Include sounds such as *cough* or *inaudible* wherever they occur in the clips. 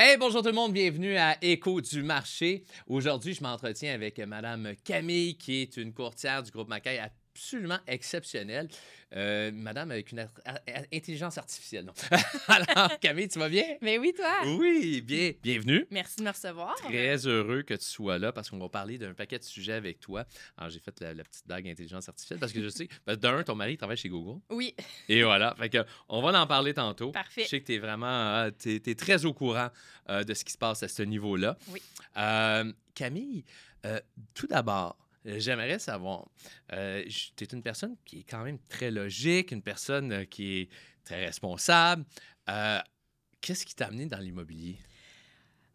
Hey, bonjour tout le monde, bienvenue à Écho du marché. Aujourd'hui, je m'entretiens avec Madame Camille, qui est une courtière du groupe Macaille absolument exceptionnelle. Euh, madame avec une intelligence artificielle, non. *laughs* Alors, Camille, tu vas bien? Mais oui, toi. Oui, bien. Bienvenue. Merci de me recevoir. Très heureux que tu sois là parce qu'on va parler d'un paquet de sujets avec toi. Alors, j'ai fait la, la petite blague intelligence artificielle parce que je sais, *laughs* ben, d'un, ton mari travaille chez Google. Oui, Et voilà. Fait que, on va en parler tantôt. Parfait. Je sais que tu es vraiment euh, t'es- t'es très au courant euh, de ce qui se passe à ce niveau-là. Oui. Euh, Camille, tout d'abord, j'aimerais savoir, euh, tu es une personne qui est quand même très logique, une personne euh, qui est très responsable. Euh, Qu'est-ce qui t'a amené dans l'immobilier?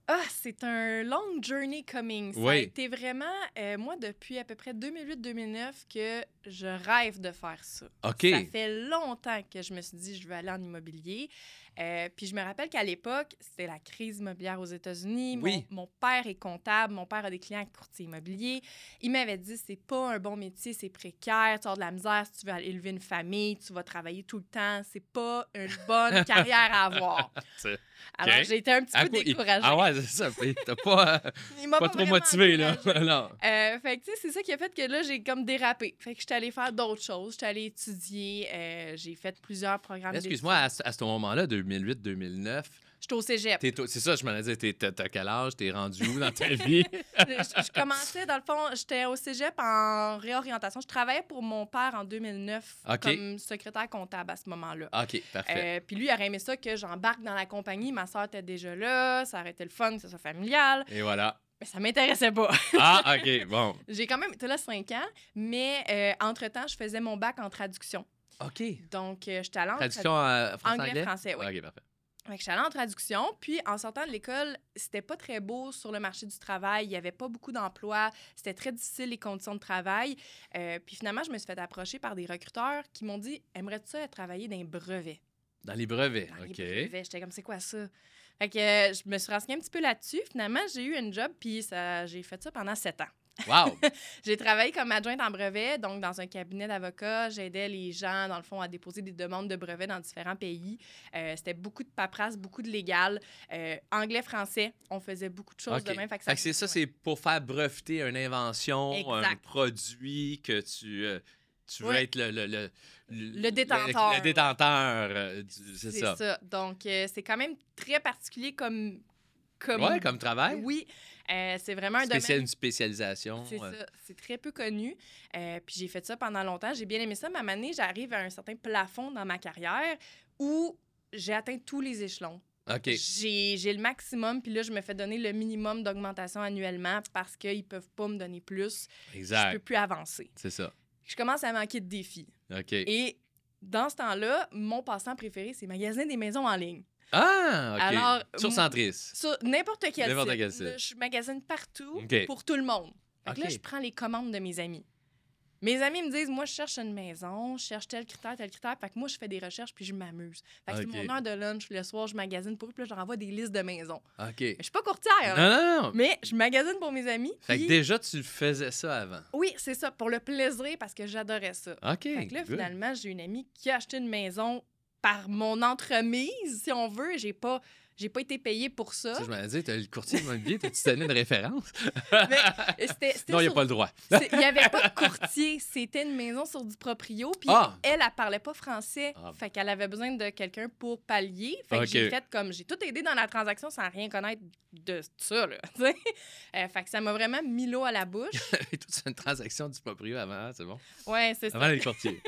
Ah, c'est un long journey coming. Ça a Oui. été vraiment, euh, moi, depuis à peu près 2008-2009 que je rêve de faire ça. OK. Ça fait longtemps que je me suis dit, je veux aller en immobilier. Euh, puis je me rappelle qu'à l'époque, c'était la crise immobilière aux États-Unis. Mon- Oui. Mon, père est comptable, mon père a des clients courtiers immobiliers. Il m'avait dit, c'est pas un bon métier, c'est précaire, tu as de la misère si tu veux élever une famille, tu vas travailler tout le temps, c'est pas une bonne *laughs* carrière à avoir. Alors j'ai été un petit À peu quoi- il- découragée. Ah ouais, c'est ça. T'as pas, *laughs* euh, Il m'a pas trop motivé, là. *laughs* non. Euh, fait que, tu sais, c'est ça qui a fait que là, j'ai comme dérapé. Fait que j'étais allée faire d'autres choses. J'étais allée étudier. euh, j'ai fait plusieurs programmes. Excuse-moi, à, ce- à ce moment-là, 2008-2009, J'étais au cégep. c'est ça, je me disais, t'as quel âge? T'es rendu où dans ta vie? *laughs* je, je commençais, dans le fond, j'étais au cégep en réorientation. Je travaillais pour mon père en 2009 OK. comme secrétaire comptable à ce moment-là. OK, parfait. Euh, puis lui, il aurait aimé ça que j'embarque dans la compagnie. Ma soeur était déjà là. Ça aurait été le fun, que ce soit familial. Et voilà. Mais ça m'intéressait pas. *laughs* Ah, OK, bon. J'ai quand même été là cinq ans, mais euh, entre-temps, je faisais mon bac en traduction. OK. Donc, euh, j'étais allée en Traduction euh, français-anglais? Anglais-français, oui. OK, parfait. J'étais allée en traduction, puis en sortant de l'école, c'était pas très beau sur le marché du travail. Il y avait pas beaucoup d'emplois. C'était très difficile, les conditions de travail. Euh, puis finalement, je me suis fait approcher par des recruteurs qui m'ont dit Aimerais-tu ça travailler dans les brevets Dans les brevets, Dans OK. les brevets. J'étais comme C'est quoi ça Fait que euh, je me suis renseignée un petit peu là-dessus. Finalement, j'ai eu un job, puis ça, j'ai fait ça pendant sept ans. Wow! *laughs* J'ai travaillé comme adjointe en brevet, donc dans un cabinet d'avocats. J'aidais les gens, dans le fond, à déposer des demandes de brevets dans différents pays. Euh, C'était beaucoup de paperasse, beaucoup de légal. Euh, anglais, français, on faisait beaucoup de choses OK. de même. Fait que Fait que c'est ça, c'est pour faire breveter une invention, un produit que tu, euh, tu veux être le... Le, le, Le détenteur. Le, le détenteur, euh, du- c'est C'est ça. ça. Donc, euh, c'est quand même très particulier comme... comme... Ouais, comme travail. Oui. Euh, c'est vraiment un Spécial- domaine... une spécialisation. C'est euh, ça. C'est très peu connu. Euh, puis j'ai fait ça pendant longtemps. J'ai bien aimé ça. Moment donné, j'arrive à un certain plafond dans ma carrière où j'ai atteint tous les échelons. OK. J'ai le maximum, puis là, je me fais donner le minimum d'augmentation annuellement parce qu'ils peuvent pas me donner plus. Je peux Exact. plus avancer. C'est ça. Je commence à manquer de défis. OK. Et dans ce temps-là, mon passe-temps préféré, c'est magasiner des maisons en ligne. Ah, OK. Alors, Sur Centris. Sur n'importe quel N'importe site. quel site. Là, Je magasine partout OK. pour tout le monde. Fait que là, OK. je prends les commandes de mes amis. Mes amis me disent, moi, je cherche une maison, je cherche tel critère, tel critère. Fait que moi, je fais des recherches puis je m'amuse. Fait que OK. c'est mon heure de lunch. Le soir, je magasine pour eux, puis là, je leur envoie des listes de maisons. OK. Je suis pas courtière, Non, hein, non, non. mais je magasine pour mes amis. Fait que puis- déjà, tu faisais ça avant. Oui, c'est ça, pour le plaisir, parce que j'adorais ça. OK. Fait que là, good. finalement, j'ai une amie qui a acheté une maison par mon entremise, si on veut. J'ai pas, j'ai pas été payée pour ça. Tu sais, je me disais, t'as le courtier immobilier, t'as-tu donné une référence? *laughs* C'était non, il n'y a sur- pas le droit. Il n'y avait pas de courtier. C'était une maison sur du proprio. Puis Ah! elle, elle parlait pas français. Ah. Fait qu'elle avait besoin de quelqu'un pour pallier. Fait que j'ai fait comme... J'ai tout aidé dans la transaction sans rien connaître de ça, là. *laughs* Euh, fait que ça m'a vraiment mis l'eau à la bouche. *laughs* Et toute une transaction du proprio avant, hein, c'est bon? Ouais, c'est ça. Avant les courtiers.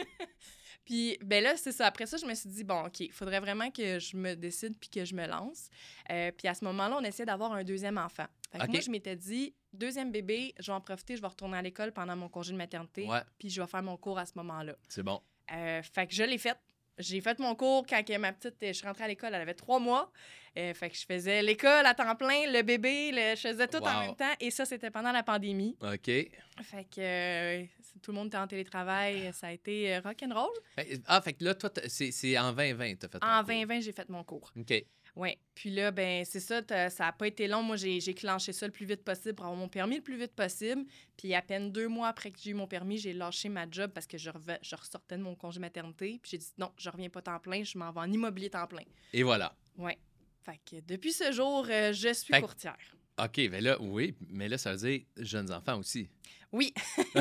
Puis, ben là, c'est ça. Après ça, je me suis dit, bon, OK, il faudrait vraiment que je me décide puis que je me lance. Euh, puis à ce moment-là, on essayait d'avoir un deuxième enfant. Fait que moi, je m'étais dit, deuxième bébé, je vais en profiter, je vais retourner à l'école pendant mon congé de maternité. Ouais, Puis je vais faire mon cours à ce moment-là. c'est bon. Euh, fait que je l'ai fait. J'ai fait mon cours quand ma petite, je suis rentrée à l'école, elle avait trois mois. Euh, fait que je faisais l'école à temps plein, le bébé, le- je faisais tout en même temps. Et ça, c'était pendant la pandémie. OK. Fait que euh, tout le monde était en télétravail. Ça a été euh, rock'n'roll. Fait- Ah, fait que là, toi, c'est en 2020 t'as fait ton En cours. 2020, j'ai fait mon cours. OK. Oui. Puis là, ben c'est ça, ça n'a pas été long. Moi, j'ai clenché ça le plus vite possible pour avoir mon permis le plus vite possible. Puis à peine deux mois après que j'ai eu mon permis, j'ai lâché ma job parce que je, reven- je ressortais de mon congé maternité. Puis j'ai dit non, je reviens pas temps plein, je m'en vais en immobilier temps plein. Et voilà. Ouais. Fait que depuis ce jour, euh, je suis Fait courtière. OK, mais là, oui, mais là, ça veut dire jeunes enfants aussi. Oui. *laughs*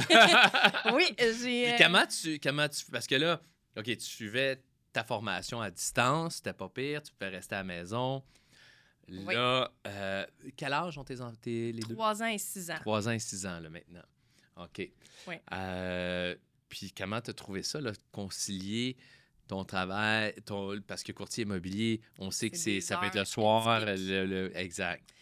oui, j'ai. Puis euh, comment tu, comment tu. Parce que là, OK, tu suivais ta formation à distance, c'était pas pire, tu pouvais rester à la maison. Oui. Là, euh, quel âge ont tes, tes- les deux? Trois ans et six ans. 3 ans et 6 ans, là, maintenant. OK. Oui. Euh, puis comment tu as trouvé ça, là, concilier ton travail, ton, parce que courtier immobilier, on sait que C'est ça peut être le soir, le- exact.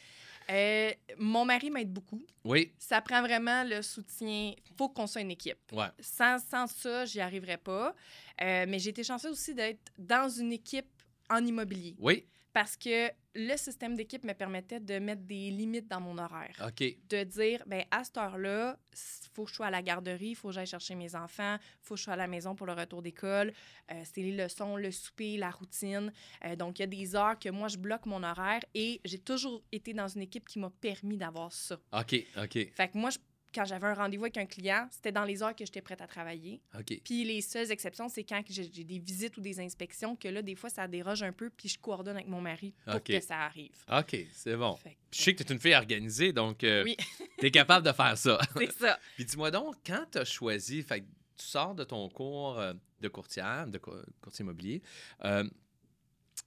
Euh, mon mari m'aide beaucoup. Oui, Ça prend vraiment le soutien. Il faut qu'on soit une équipe. ouais. Sans, sans ça, j'y arriverais pas. Euh, mais j'ai été chanceuse aussi d'être dans une équipe en immobilier. Oui, Parce que le système d'équipe me permettait de mettre des limites dans mon horaire. OK. De dire, ben à cette heure-là, il faut que je sois à la garderie, il faut que j'aille chercher mes enfants, il faut que je sois à la maison pour le retour d'école. Euh, c'est les leçons, le souper, la routine. Euh, donc, il y a des heures que moi, je bloque mon horaire et j'ai toujours été dans une équipe qui m'a permis d'avoir ça. OK, OK, Fait que moi, je- quand j'avais un rendez-vous avec un client, c'était dans les heures que j'étais prête à travailler. Puis les seules exceptions, c'est quand j'ai des visites ou des inspections que là, des fois, ça déroge un peu, puis je coordonne avec mon mari pour que ça arrive. OK, c'est bon. Fait que, Puis je sais que tu es une fille organisée, donc euh, Oui. *laughs* tu es capable de faire ça. *laughs* c'est ça. Puis dis-moi donc, quand tu as choisi, fait tu sors de ton cours euh, de courtière, de co- courtier immobilier, euh,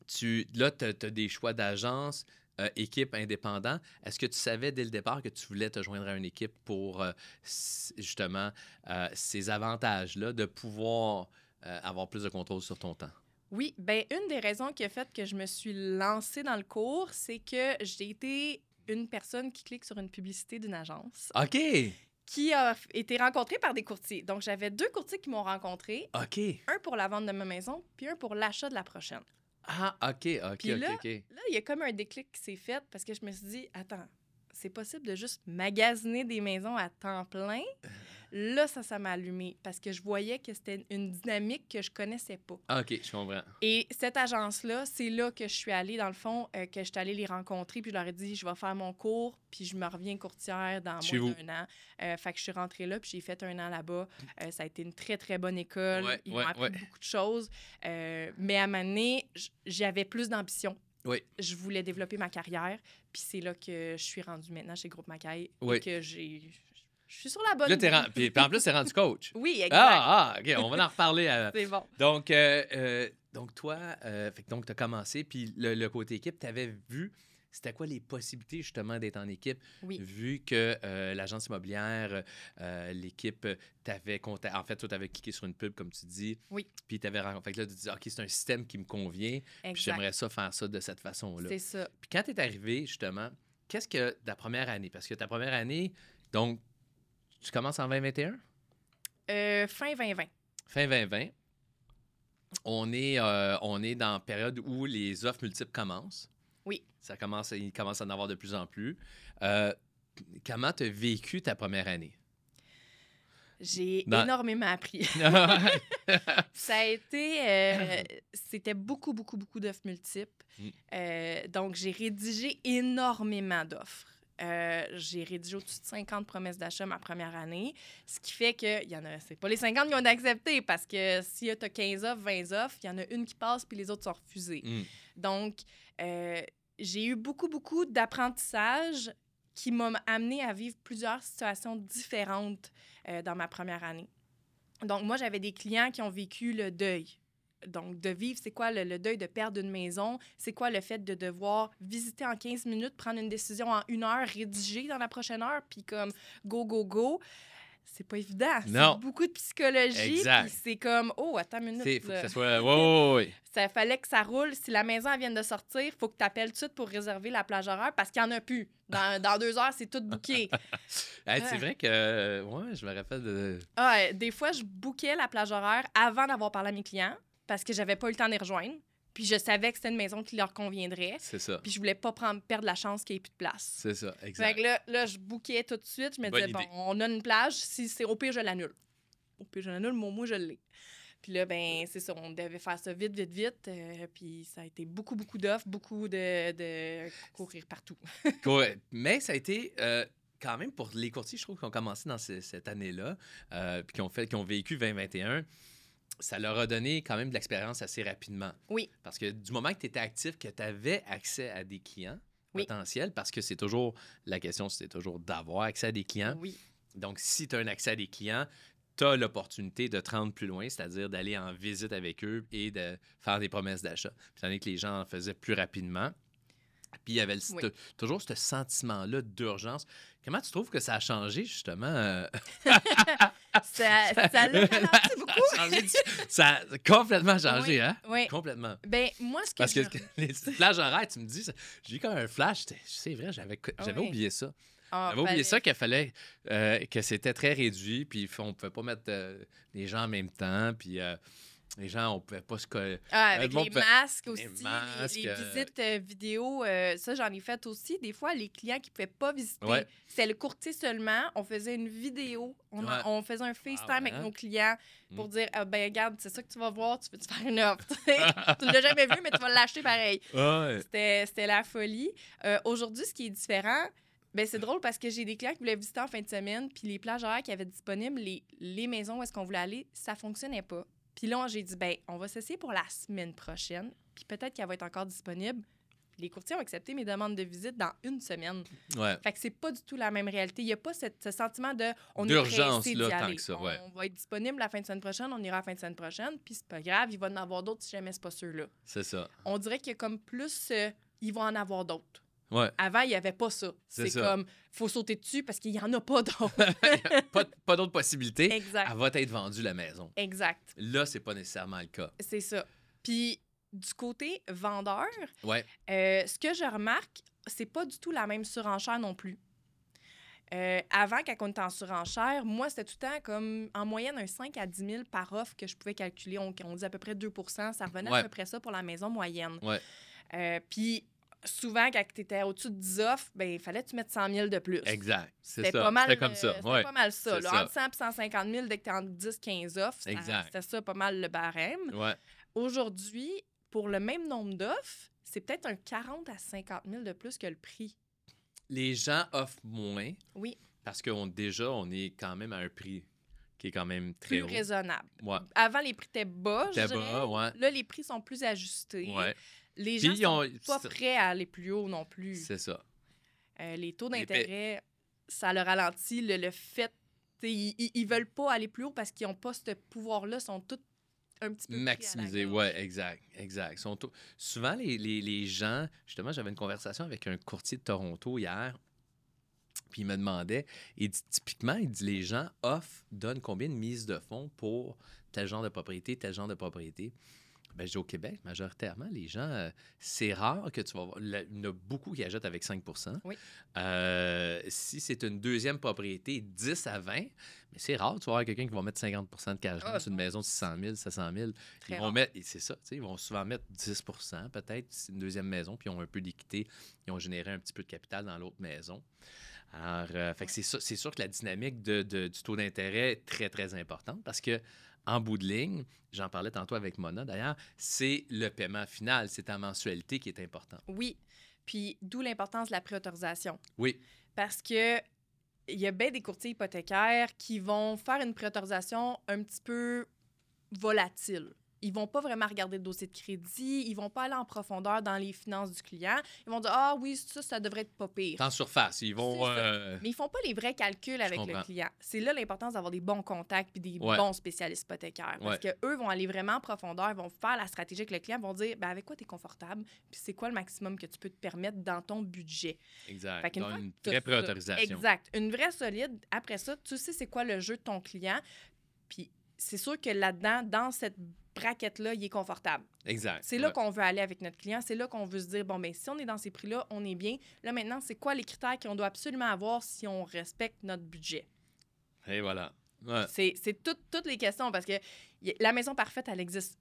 tu, là, tu as, des choix d'agence, euh, équipe indépendant. Est-ce que tu savais dès le départ que tu voulais te joindre à une équipe pour euh, justement euh, ces avantages-là de pouvoir avoir plus de contrôle sur ton temps? Oui, ben une des raisons qui a fait que je me suis lancée dans le cours, c'est que j'ai été une personne qui clique sur une publicité d'une agence OK! qui a été rencontrée par des courtiers. Donc, j'avais deux courtiers qui m'ont rencontré, OK! un pour la vente de ma maison, puis un pour l'achat de la prochaine. Ah, OK, OK, Puis OK, là, OK. Là, il y a comme un déclic qui s'est fait parce que je me suis dit, attends, c'est possible de juste magasiner des maisons à temps plein? *laughs* Là, ça, ça m'a allumé parce que je voyais que c'était une dynamique que je connaissais pas. OK, je comprends. Et cette agence-là, c'est là que je suis allée, dans le fond, euh, que je suis allée les rencontrer, puis je leur ai dit, je vais faire mon cours, puis je me reviens courtière dans Chez moins d'un an. Euh, fait que je suis rentrée là, puis j'ai fait un an là-bas. Euh, ça a été une très, très bonne école. Ouais, Ils ouais, m'ont appris ouais. beaucoup de choses. Mais à un moment donné, j'avais plus d'ambition. Oui. Je voulais développer ma carrière, puis c'est là que je suis rendue maintenant chez Groupe Macaille Oui. et que j'ai... Je suis sur la bonne Là, t'es puis, puis en plus, tu es rendu coach. *laughs* Oui, exact. Ah, ah, OK, on va en reparler. euh. *laughs* C'est bon. Donc, euh, euh, donc toi, euh, fait que donc, tu as commencé, puis le, le côté équipe, tu avais vu, c'était quoi les possibilités justement d'être en équipe, Oui. vu que euh, l'agence immobilière, euh, l'équipe, t'avais contacté, en fait, toi, tu avais cliqué sur une pub, comme tu dis, Oui. puis tu avais rencontré, fait que là, tu dis, OK, c'est un système qui me convient, puis j'aimerais ça faire ça de cette façon-là. C'est ça. Puis quand tu es arrivé, justement, qu'est-ce que ta première année, parce que ta première année, donc, tu commences en 2021? Euh, fin 2020. Fin 2020, on est, euh, on est dans la période où les offres multiples commencent. Oui. Ça commence, il commence à en avoir de plus en plus. Euh, comment tu as vécu ta première année? J'ai Dans- énormément appris. *laughs* *laughs* Ça a été. euh, C'était beaucoup, beaucoup, beaucoup d'offres multiples. Mm. Euh, donc, j'ai rédigé énormément d'offres. Euh, j'ai rédigé au-dessus de 50 promesses d'achat ma première année, ce qui fait que il y en a, c'est pas les 50 qui ont accepté parce que si tu as 15 offres, 20 offres, il y en a une qui passe puis les autres sont refusées. Mm. Donc, euh, j'ai eu beaucoup, beaucoup d'apprentissage qui m'a amené à vivre plusieurs situations différentes euh, dans ma première année. Donc, moi, j'avais des clients qui ont vécu le deuil. Donc, de vivre, c'est quoi le, le deuil de perdre une maison? C'est quoi le fait de devoir visiter en 15 minutes, prendre une décision en une heure, rédiger dans la prochaine heure, puis comme go, go, go? C'est pas évident. Non. C'est beaucoup de psychologie. Exact. C'est comme, oh, attends une minute. Il faut que ça soit. Ouais, ouais, ouais. *laughs* Ça fallait que ça roule. Si la maison elle vient de sortir, il faut que tu appelles tout de suite pour réserver la plage horaire parce qu'il n'y en a plus. Dans, *laughs* dans deux heures, c'est tout. *laughs* Hey, Ah. c'est vrai que. euh, Ouais, je me rappelle de. Ah, des fois, je bookais la plage horaire avant d'avoir parlé à mes clients parce que j'avais pas eu le temps de les rejoindre. Puis je savais que c'était une maison qui leur conviendrait. C'est ça. Puis je voulais pas prendre, perdre la chance qu'il n'y ait plus de place. C'est ça, Fait exact. que là, là, je bookais tout de suite. Je me Bonne disais, bon, on a une plage. Si c'est au pire, je l'annule. Au pire, je l'annule, mais au moins, je l'ai. Puis là, ben, c'est ça. On devait faire ça vite, vite, vite. euh, puis ça a été beaucoup, beaucoup d'offres, beaucoup de, de courir partout. *laughs* Mais ça a été. euh, quand même, pour les courtiers, je trouve, qui ont commencé dans ce- cette année-là, euh, puis qui ont, fait, qui ont vécu 2021, ça leur a donné quand même de l'expérience assez rapidement. Oui. Parce que du moment que tu étais actif, que tu avais accès à des clients Oui. potentiels, parce que c'est toujours, la question, c'est toujours d'avoir accès à des clients. Oui. Donc, si tu as un accès à des clients, tu as l'opportunité de te rendre plus loin, c'est-à-dire d'aller en visite avec eux et de faire des promesses d'achat. Puis, donné que les gens en faisaient plus rapidement. Puis, il y avait le- Oui. toujours ce sentiment-là d'urgence. Comment tu trouves que ça a changé, justement? euh, *laughs* Ça, ça l'a ralenti beaucoup. *laughs* ça, a changé du- ça a complètement changé, Oui. hein? Oui. Complètement. Ben, moi, ce que Parce que je... *laughs* les petites plages horaires, tu me dis, j'ai eu comme un flash. C'est vrai, j'avais Oui. oublié ça. Ah, J'avais oublié fallait- ça qu'il fallait euh, que c'était très réduit, puis on pouvait pas mettre euh, les gens en même temps, puis euh, les gens, on pouvait pas se coller. Ah, Euh, avec le les masques aussi, les les, masques, les euh, visites euh, vidéo, euh, ça j'en ai fait aussi. Des fois, les clients qui ne pouvaient pas visiter, Ouais. c'était le courtier seulement. On faisait une vidéo, on, en- Ouais. on faisait un FaceTime ouais, avec nos clients pour Mm. dire ah, ben regarde, c'est ça que tu vas voir, tu veux te faire une offre. tu ne *laughs* l'as jamais vu, mais tu vas l'acheter pareil. C'était c'était la folie. Aujourd'hui, ce qui est différent, ben, c'est drôle parce que j'ai des clients qui voulaient visiter en fin de semaine, puis les plages horaires qui avaient disponibles, les, les maisons où est-ce qu'on voulait aller, ça fonctionnait pas. Puis là, j'ai dit, ben, on va s'essayer pour la semaine prochaine, puis peut-être qu'elle va être encore disponible. Les courtiers ont accepté mes demandes de visite dans une semaine. Ouais. Fait que c'est pas du tout la même réalité. Il y a pas cette- ce sentiment de on D'urgence, là, tant aller. que ça, ouais. On va être disponible la fin de semaine prochaine, on ira la fin de semaine prochaine, puis c'est pas grave, il va en avoir d'autres si jamais c'est pas ceux-là. C'est ça. On dirait qu'il y a comme plus, euh, il va en avoir d'autres. Ouais. Avant, il n'y avait pas ça. C'est comme, faut sauter dessus parce qu'il n'y en a pas d'autres. *laughs* pas pas d'autres possibilités. exact. Elle va être vendue, la maison. Exact. Là, c'est pas nécessairement le cas. C'est ça. Puis, du côté vendeur, Ouais. euh, ce que je remarque, c'est pas du tout la même surenchère non plus. Euh, avant, quand on était en surenchère, moi, c'était tout le temps comme en moyenne un 5 à 10 000 par offre que je pouvais calculer. On, on dit à peu près 2 Ça revenait Ouais. à peu près ça pour la maison moyenne. Ouais. Euh, Puis, souvent, quand tu étais au-dessus de 10 offres, ben, il fallait que tu mettes 100 000 de plus. Exact. C'est C'était ça. pas mal, C'était comme ça. C'était Ouais. pas mal ça. Là, entre 100 et 150 000, dès que tu es entre 10 15 offres, c'était ça pas mal le barème. Ouais. Aujourd'hui, pour le même nombre d'offres, c'est peut-être un 40 à 50 000 de plus que le prix. Les gens offrent moins Oui, parce qu'on déjà, on est quand même à un prix qui est quand même très plus haut. raisonnable. Ouais. Avant, les prix étaient bas, dirais. bas, ouais. Là, les prix sont plus ajustés. Ouais. Les gens sont ont- pas prêts à aller plus haut non plus. C'est ça. Euh, les taux d'intérêt, ça le ralentit. Le, le fait, ils, ils, ils veulent pas aller plus haut parce qu'ils n'ont pas ce pouvoir-là, sont tous un petit peu Maximiser, ouais, exact, exact. Sont Souvent, les, les, les gens, justement, j'avais une conversation avec un courtier de Toronto hier, puis il me demandait, il dit typiquement, il dit les gens offrent, donnent combien de mises de fonds pour tel genre de propriété, tel genre de propriété? Ben, au Québec, majoritairement, les gens, euh, c'est rare que tu vas voir. Il y en a beaucoup qui achètent avec 5 Oui. Euh, Si c'est une deuxième propriété, 10 à 20, mais c'est rare, tu vas avoir quelqu'un qui va mettre 50% de cash Ah, dans une maison de 600 000, 700 000. Très Ils vont rare. mettre, et c'est ça, tu sais, ils vont souvent mettre 10% peut-être, une deuxième maison, puis ils ont un peu d'équité, ils ont généré un petit peu de capital dans l'autre maison. Alors, euh, c'est, sûr que la dynamique de- de- du taux d'intérêt est très, très importante parce que, en bout de ligne, j'en parlais tantôt avec Mona d'ailleurs, c'est le paiement final, c'est ta mensualité qui est important. Oui. Puis d'où l'importance de la préautorisation. Oui, Parce que il y a bien des courtiers hypothécaires qui vont faire une préautorisation un petit peu volatile. Ils vont pas vraiment regarder le dossier de crédit, ils vont pas aller en profondeur dans les finances du client. Ils vont dire ah oui, ça ça devrait être pas pire. en surface, ils vont... Euh, Mais ils font pas les vrais calculs avec le client. C'est là l'importance d'avoir des bons contacts puis des Ouais. bons spécialistes hypothécaires. Parce Ouais. que eux vont aller vraiment en profondeur, ils vont faire la stratégie avec le client, vont dire ben, avec quoi tu es confortable, puis c'est quoi le maximum que tu peux te permettre dans ton budget? exact. Fait qu'une Donc, fois une vraie préautorisation. Exact. Une vraie solide. Après ça, tu sais c'est quoi le jeu de ton client. Puis c'est sûr que là-dedans, dans cette braquette-là, il est confortable. Exact. C'est là ouais. qu'on veut aller avec notre client. C'est là qu'on veut se dire, bon, ben si on est dans ces prix-là, on est bien. Là, maintenant, c'est quoi les critères qu'on doit absolument avoir si on respecte notre budget? Et voilà. Ouais. C'est c'est tout- toutes les questions parce que y- la maison parfaite, elle existe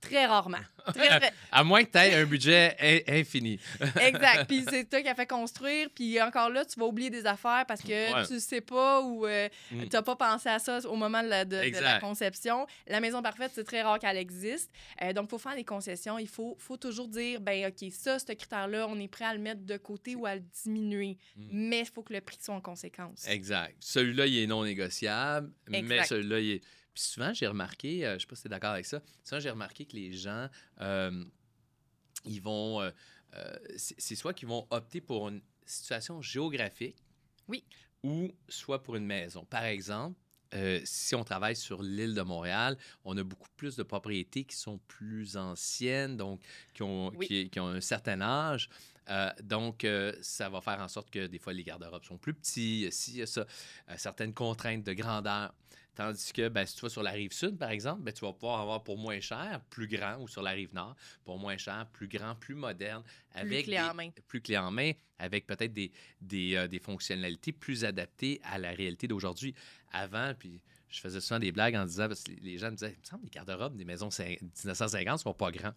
très rarement. *laughs* Très, très- À moins que tu aies un budget in- infini. *laughs* exact. Puis *laughs* c'est toi qui as fait construire. Puis encore là, tu vas oublier des affaires parce que Ouais. tu sais pas ou euh, Mm. tu n'as pas pensé à ça au moment de la, de- de la Exact. conception. La maison parfaite, c'est très rare qu'elle existe. Euh, donc, il faut faire des concessions. Il faut, faut toujours dire, ben OK, ça, ce critère-là, on est prêt à le mettre de côté ou à le diminuer. Mm. Mais il faut que le prix soit en conséquence. Exact. Celui-là, il est non négociable, mais celui-là, il est. Puis souvent, j'ai remarqué, euh, je sais pas si tu es d'accord avec ça, souvent, j'ai remarqué que les gens, euh, ils vont, euh, c'est c'est soit qu'ils vont opter pour une situation géographique, Oui. ou soit pour une maison. Par exemple, euh, si on travaille sur l'île de Montréal, on a beaucoup plus de propriétés qui sont plus anciennes, donc qui ont, Oui. qui, qui ont un certain âge. Euh, donc, euh, ça va faire en sorte que des fois, les garde-robes sont plus petits, s'il y a ça, euh, certaines contraintes de grandeur. Tandis que ben, si tu vas sur la rive sud, par exemple, ben, tu vas pouvoir avoir pour moins cher, plus grand, ou sur la rive nord, pour moins cher, plus grand, plus moderne, avec clé des- en main. plus clé en main, avec peut-être des, des, euh, des fonctionnalités plus adaptées à la réalité d'aujourd'hui. Avant, puis je faisais souvent des blagues en disant, parce que les gens me disaient, il me semble les garde-robes des maisons cin- 1950 sont pas grands.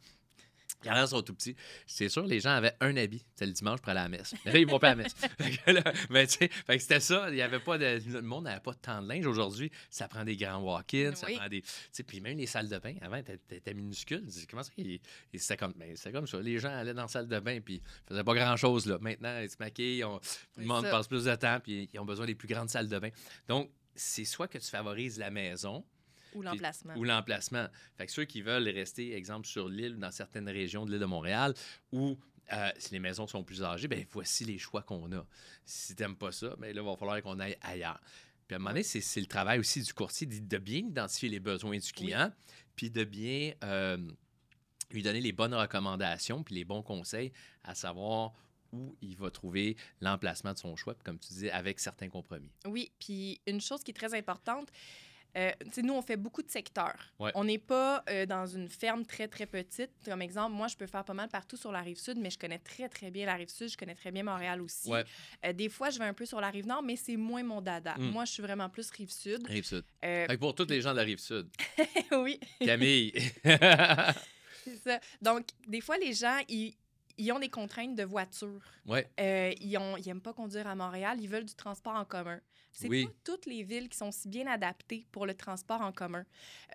Les garde-robes sont tout petits. C'est sûr, les gens avaient un habit. C'était le dimanche pour aller à la messe. Mais là, ils vont pas à la messe. *laughs* Fait que là, mais tu sais, c'était ça. Il y avait pas de, le monde n'avait pas tant de linge. Aujourd'hui, ça prend des grands walk-ins, ça prend des. tu sais, Puis même les salles de bain, avant, étaient- étaient minuscules. Tu dis, Comment ça? C'était comme, ben, comme ça. Les gens allaient dans la salle de bain, puis ils faisaient pas grand-chose. là. Maintenant, ils se maquillent, on- le monde ça. passe plus de temps, puis ils ont besoin des plus grandes salles de bain. Donc, c'est soit que tu favorises la maison Ou l'emplacement. ou l'emplacement. Fait que ceux qui veulent rester, exemple, sur l'île ou dans certaines régions de l'île de Montréal, où euh, si les maisons sont plus âgées, ben voici les choix qu'on a. Si tu n'aimes pas ça, ben là, il va falloir qu'on aille ailleurs. Puis à un moment donné, c'est c'est le travail aussi du courtier de bien identifier les besoins du client, puis de bien euh, lui donner les bonnes recommandations, puis les bons conseils, à savoir où il va trouver l'emplacement de son choix, puis comme tu disais, avec certains compromis. Oui, puis une chose qui est très importante, euh, nous, on fait beaucoup de secteurs. Ouais. On n'est pas euh, dans une ferme très, très petite. Comme exemple, moi, je peux faire pas mal partout sur la rive sud, mais je connais très, très bien la rive sud. Je connais très bien Montréal aussi. Ouais. Euh, des fois, je vais un peu sur la rive nord, mais c'est moins mon dada. Mm. Moi, je suis vraiment plus rive sud. Rive-Sud. Euh, Fait que pour tous les gens de la Rive-Sud, *laughs* oui, Camille. *laughs* *laughs* c'est ça. Donc, des fois, les gens, ils, ils ont des contraintes de voiture. ouais. Euh, ils n'aiment pas conduire à Montréal, ils veulent du transport en commun. C'est Oui. pas toutes les villes qui sont si bien adaptées pour le transport en commun.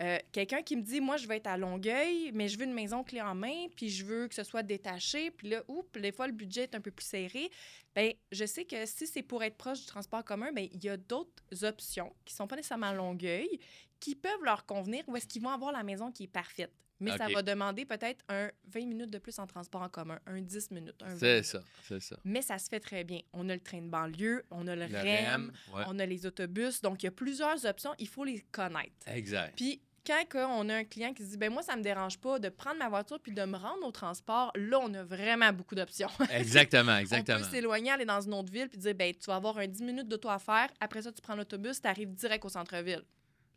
Euh, Quelqu'un qui me dit, moi, je vais être à Longueuil, mais je veux une maison clé en main, puis je veux que ce soit détaché, puis là, oups, des fois, le budget est un peu plus serré. Ben, je sais que si c'est pour être proche du transport commun, ben, il y a d'autres options qui sont pas nécessairement à Longueuil, qui peuvent leur convenir, ou est-ce qu'ils vont avoir la maison qui est parfaite. Mais ça va demander peut-être un 20 minutes de plus en transport en commun, un 10 minutes, un 20 C'est minutes. ça, c'est ça. Mais ça se fait très bien. On a le train de banlieue, on a le, Le REM, ouais. on a les autobus. Donc, il y a plusieurs options. Il faut les connaître. Exact. Puis, quand on a un client qui se dit, ben moi, ça me dérange pas de prendre ma voiture puis de me rendre au transport, là, on a vraiment beaucoup d'options. *laughs* Exactement, on exactement. peut s'éloigner, aller dans une autre ville puis dire, ben tu vas avoir un 10 minutes de toi à faire. Après ça, tu prends l'autobus, tu arrives direct au centre-ville.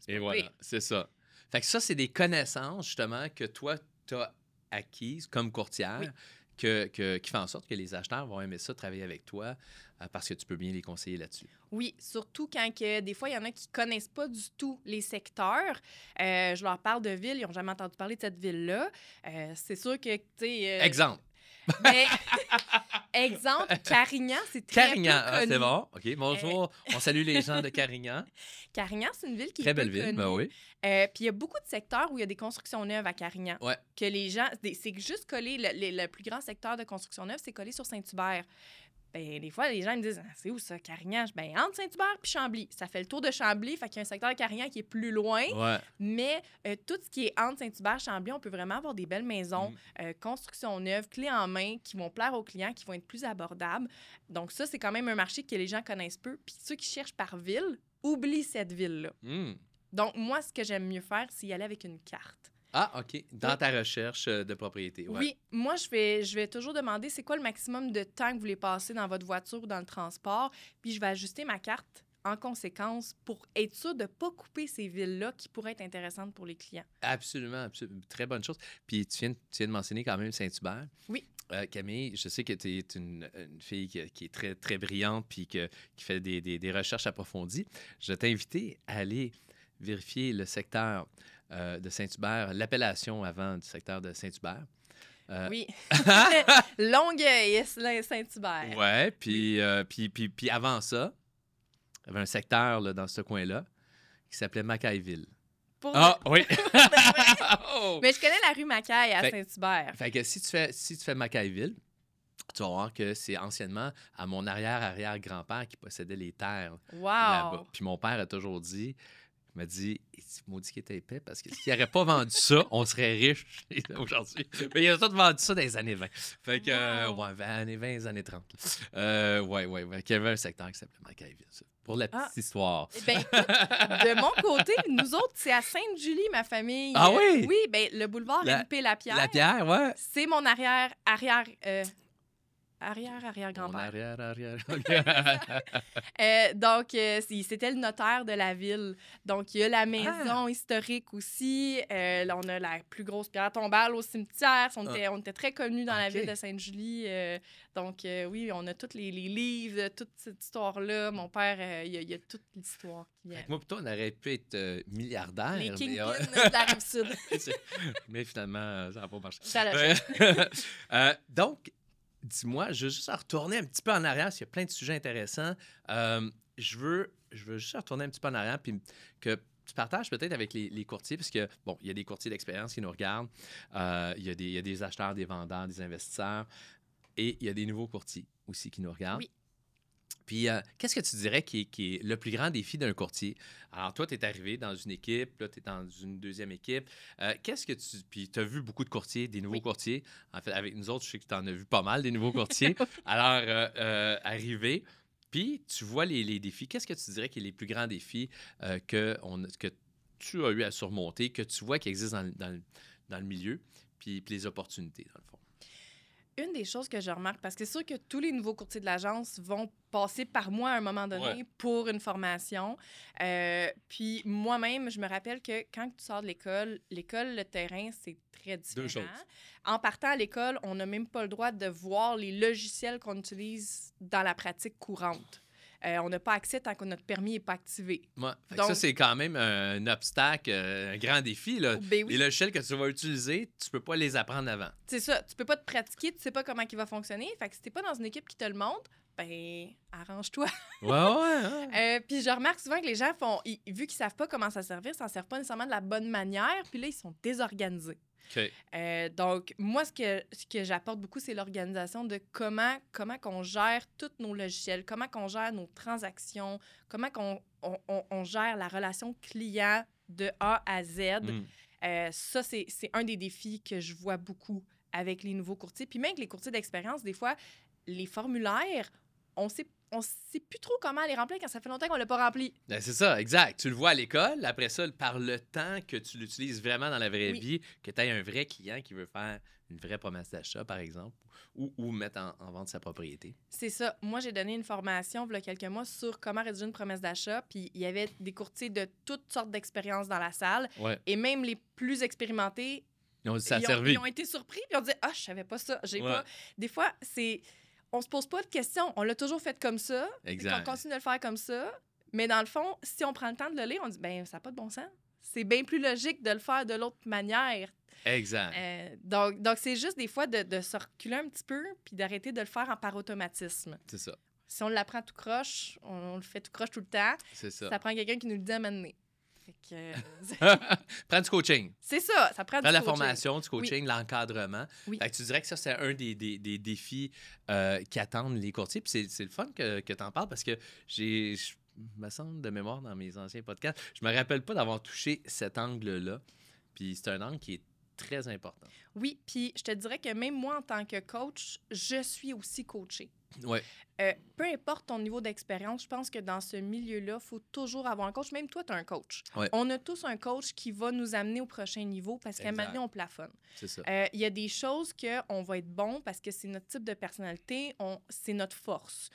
Et voilà, c'est ça. Fait que ça, c'est des connaissances, justement, que toi, tu as acquises comme courtière, Oui. que, que- qui fait en sorte que les acheteurs vont aimer ça, travailler avec toi, euh, parce que tu peux bien les conseiller là-dessus. Oui, surtout quand que, des fois, il y en a qui connaissent pas du tout les secteurs. Euh, je leur parle de ville, ils n'ont jamais entendu parler de cette ville-là. Euh, c'est sûr que, tu sais... Exemple, ben, *laughs* exemple, Carignan, c'est très Carignan. peu Ah, connu. c'est bon. OK, bonjour. On salue les gens de Carignan. *laughs* Carignan, c'est une ville qui Très est peu belle ville, connue. ben oui. Euh, Puis il y a beaucoup de secteurs où il y a des constructions neuves à Carignan. Ouais. Que les gens... C'est juste collé... Le, le- le plus grand secteur de construction neuve, c'est collé sur Saint-Hubert. Ben, des fois, les gens me disent Ah, c'est où ça, Carignan? Ben, entre Saint-Hubert puis Chambly. Ça fait le tour de Chambly, fait qu'il y a un secteur de Carignan qui est plus loin. Ouais. Mais euh, tout ce qui est entre Saint-Hubert et Chambly, on peut vraiment avoir des belles maisons, Mm. euh, construction neuve, clés en main, qui vont plaire aux clients, qui vont être plus abordables. Donc ça, c'est quand même un marché que les gens connaissent peu. Puis ceux qui cherchent par ville, oublient cette ville-là. Hmm. Donc moi, ce que j'aime mieux faire, c'est y aller avec une carte. Ah, OK. Dans ta recherche euh, de propriété. ouais. Oui, moi, je vais, je vais toujours demander c'est quoi le maximum de temps que vous voulez passer dans votre voiture ou dans le transport, puis je vais ajuster ma carte en conséquence pour être sûr de ne pas couper ces villes-là qui pourraient être intéressantes pour les clients. Absolument, absolument. Très bonne chose. Puis tu viens, tu viens de mentionner quand même Saint-Hubert. Oui. Euh, Camille, je sais que tu es une, une fille qui, qui est très, très brillante puis que, qui fait des, des- des recherches approfondies. Je vais t'inviter à aller vérifier le secteur euh, de Saint-Hubert, l'appellation avant du secteur de Saint-Hubert. Euh, Oui. *laughs* *laughs* Longueuil, Saint-Hubert. Ouais, puis, euh, puis, puis, puis avant ça, il y avait un secteur là, dans ce coin-là qui s'appelait Macaïville. Pour Ah, oui! *laughs* Oh! Mais je connais la rue Macaille à Saint-Hubert. Fait que si tu fais, si tu fais Macaïville, tu vas voir que c'est anciennement à mon arrière-arrière-grand-père qui possédait les terres là-bas. Wow! Puis mon père a toujours dit Il m'a dit, maudit qu'il était épais? Parce que s'il n'aurait pas vendu ça, on serait riche *laughs* aujourd'hui. Mais il a tout vendu ça dans les années 20. Fait que, euh, ouais, 20, années 20, les années 30. là. Euh, ouais, ouais, ouais. Il y avait un secteur qui s'appelait Macaïville, ça. Pour la petite Ah. histoire. Eh ben, écoute, de mon côté, nous autres, c'est à Sainte-Julie, ma famille. Ah oui? Oui, ben, le boulevard La- MP Lapierre. La pierre, ouais. C'est mon arrière, arrière, euh, arrière, arrière-grand-père. arrière, arrière. *laughs* Euh, donc, euh, c'était le notaire de la ville. Donc, il y a la maison Ah! historique aussi. Euh, là, on a la plus grosse pierre tombale au cimetière. On était, on était très connus dans la Ah. Ville de Sainte-Julie. euh, donc, oui, on a tous les, les livres, toute cette histoire-là. Mon père, il y, a- il y a toute l'histoire Moi, plutôt, on aurait pu être milliardaire. Les mais, kingpins euh, de la Rive-Sud. *laughs* c'est- mais finalement, ça n'a pas marché. Ça *laughs* donc, dis-moi, je veux juste retourner un petit peu en arrière, parce qu'il y a plein de sujets intéressants. Euh, je, veux, je veux juste retourner un petit peu en arrière, puis que tu partages peut-être avec les, courtiers, parce que, bon, il y a des courtiers d'expérience qui nous regardent, euh, il, y a des, il y a des acheteurs, des vendeurs, des investisseurs, et il y a des nouveaux courtiers aussi qui nous regardent. Oui. Puis, euh, qu'est-ce que tu dirais qui est, qui est le plus grand défi d'un courtier? Alors, toi, tu es arrivé dans une équipe, là, tu es dans une deuxième équipe. Euh, qu'est-ce que tu. Puis, tu as vu beaucoup de courtiers, des nouveaux Oui. courtiers. En fait, avec nous autres, je sais que tu en as vu pas mal, des nouveaux courtiers. *laughs* Alors, euh, arriver. Puis, tu vois les, les défis. Qu'est-ce que tu dirais qui est les plus grands défis que, on, que tu as eu à surmonter, que tu vois qui existent dans, le- dans dans le milieu, puis, puis les opportunités, dans le fond? Une des choses que je remarque, parce que c'est sûr que tous les nouveaux courtiers de l'agence vont passer par moi à un moment donné Ouais. pour une formation. Euh, puis moi-même, je me rappelle que quand tu sors de l'école, l'école, le terrain, c'est très différent. Deux choses. En partant à l'école, on n'a même pas le droit de voir les logiciels qu'on utilise dans la pratique courante. Euh, on n'a pas accès tant que notre permis n'est pas activé. Ouais. Donc- ça, c'est quand même un, obstacle, euh, un grand défi. Là. Ben oui. Les logiciels que tu vas utiliser, tu peux pas les apprendre avant. C'est ça, tu peux pas te pratiquer, tu sais pas comment il va fonctionner. Fait que si t'es pas dans une équipe qui te le montre, ben arrange-toi. Ouais, ouais, ouais. *laughs* Euh, puis je remarque souvent que les gens font, ils- vu qu'ils savent pas comment ça servir, ça ne servent pas nécessairement de la bonne manière, puis là ils sont désorganisés. Euh, donc moi ce que ce que j'apporte beaucoup c'est l'organisation de comment comment qu'on gère tous nos logiciels, comment qu'on gère nos transactions, comment qu'on on, on- on gère la relation client de A à Z. Mm. Euh, ça, c'est c'est un des défis que je vois beaucoup avec les nouveaux courtiers. Puis même avec les courtiers d'expérience, des fois, les formulaires, on sait, on sait plus trop comment les remplir quand ça fait longtemps qu'on l'a pas rempli. Ben, c'est ça, exact. Tu le vois à l'école. Après ça, par le temps que tu l'utilises vraiment dans la vraie Oui. vie, que tu aies un vrai client qui veut faire une vraie promesse d'achat, par exemple, ou, ou mettre en, en vente sa propriété. C'est ça. Moi, j'ai donné une formation il y a quelques mois sur comment rédiger une promesse d'achat. Puis il y avait des courtiers de toutes sortes d'expériences dans la salle. Ouais. Et même les plus expérimentés, Ils ont dit ça a ils, ont, servi. ils ont été surpris. Puis ils ont dit Ah, je savais pas ça. J'ai Ouais. pas. Des fois, c'est. On se pose pas de questions. On l'a toujours fait comme ça. Exact. qu'on continue de le faire comme ça. Mais dans le fond, si on prend le temps de le lire, on dit ben ça n'a pas de bon sens. C'est bien plus logique de le faire de l'autre manière. Exact. Euh, donc, donc c'est juste des fois de, de se reculer un petit peu puis d'arrêter de le faire en par automatisme. C'est ça. Si on l'apprend tout croche, on, on le fait tout croche tout le temps. C'est ça. Ça, prend quelqu'un qui nous le dit à. Fait que, euh, *laughs* *laughs* Prends du coaching. c'est ça, ça prend Prends du la coaching. formation, du coaching, l'encadrement. Oui. Que tu dirais que ça, c'est un des, des- des défis euh, qui attendent les courtiers. Puis c'est- le fun que, que tu en parles parce que j'ai, me semble de mémoire dans mes anciens podcasts, je me rappelle pas d'avoir touché cet angle-là. Puis c'est un angle qui est très important. Oui, puis je te dirais que même moi, en tant que coach, je suis aussi coachée. Ouais. Euh, peu importe ton niveau d'expérience, je pense que dans ce milieu-là, il faut toujours avoir un coach. Même toi, tu as un coach. Ouais. On a tous un coach qui va nous amener au prochain niveau parce qu'à donné, on plafonne. C'est ça. Euh, Il y a des choses qu'on va être bon parce que c'est notre type de personnalité, on- c'est notre force.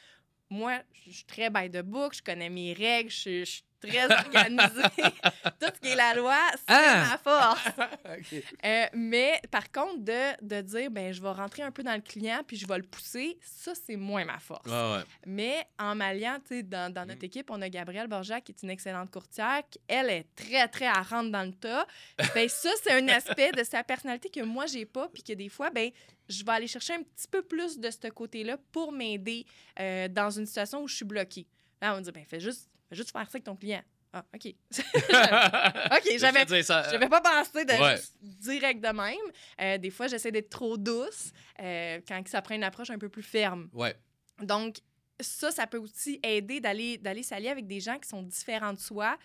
Moi, je suis très by the book, je connais mes règles, je je suis très organisée. *laughs* Tout ce qui est la loi, c'est Ah! ma force. *laughs* Euh, mais par contre, de, de dire, ben, je vais rentrer un peu dans le client puis je vais le pousser, ça, c'est moins ma force. Ouais. Mais en m'alliant, tu sais, dans, dans notre Mm. équipe, on a Gabrielle Borja qui est une excellente courtière. qui, Elle est très, très à rentrer dans le tas. ben ça, c'est un aspect de sa personnalité que moi, j'ai pas. Puis que des fois, ben je vais aller chercher un petit peu plus de ce côté-là pour m'aider euh, dans une situation où je suis bloquée. Là, on me dit, ben fais juste, fais juste faire ça avec ton client. Ah, OK. *laughs* *laughs* OK, j'avais n'avais pas pensé de Ouais. juste direct de même. Euh, des fois, j'essaie d'être trop douce euh, quand ça prend une approche un peu plus ferme. Ouais. Donc, ça, ça peut aussi aider d'aller d'aller s'allier avec des gens qui sont différents de soi.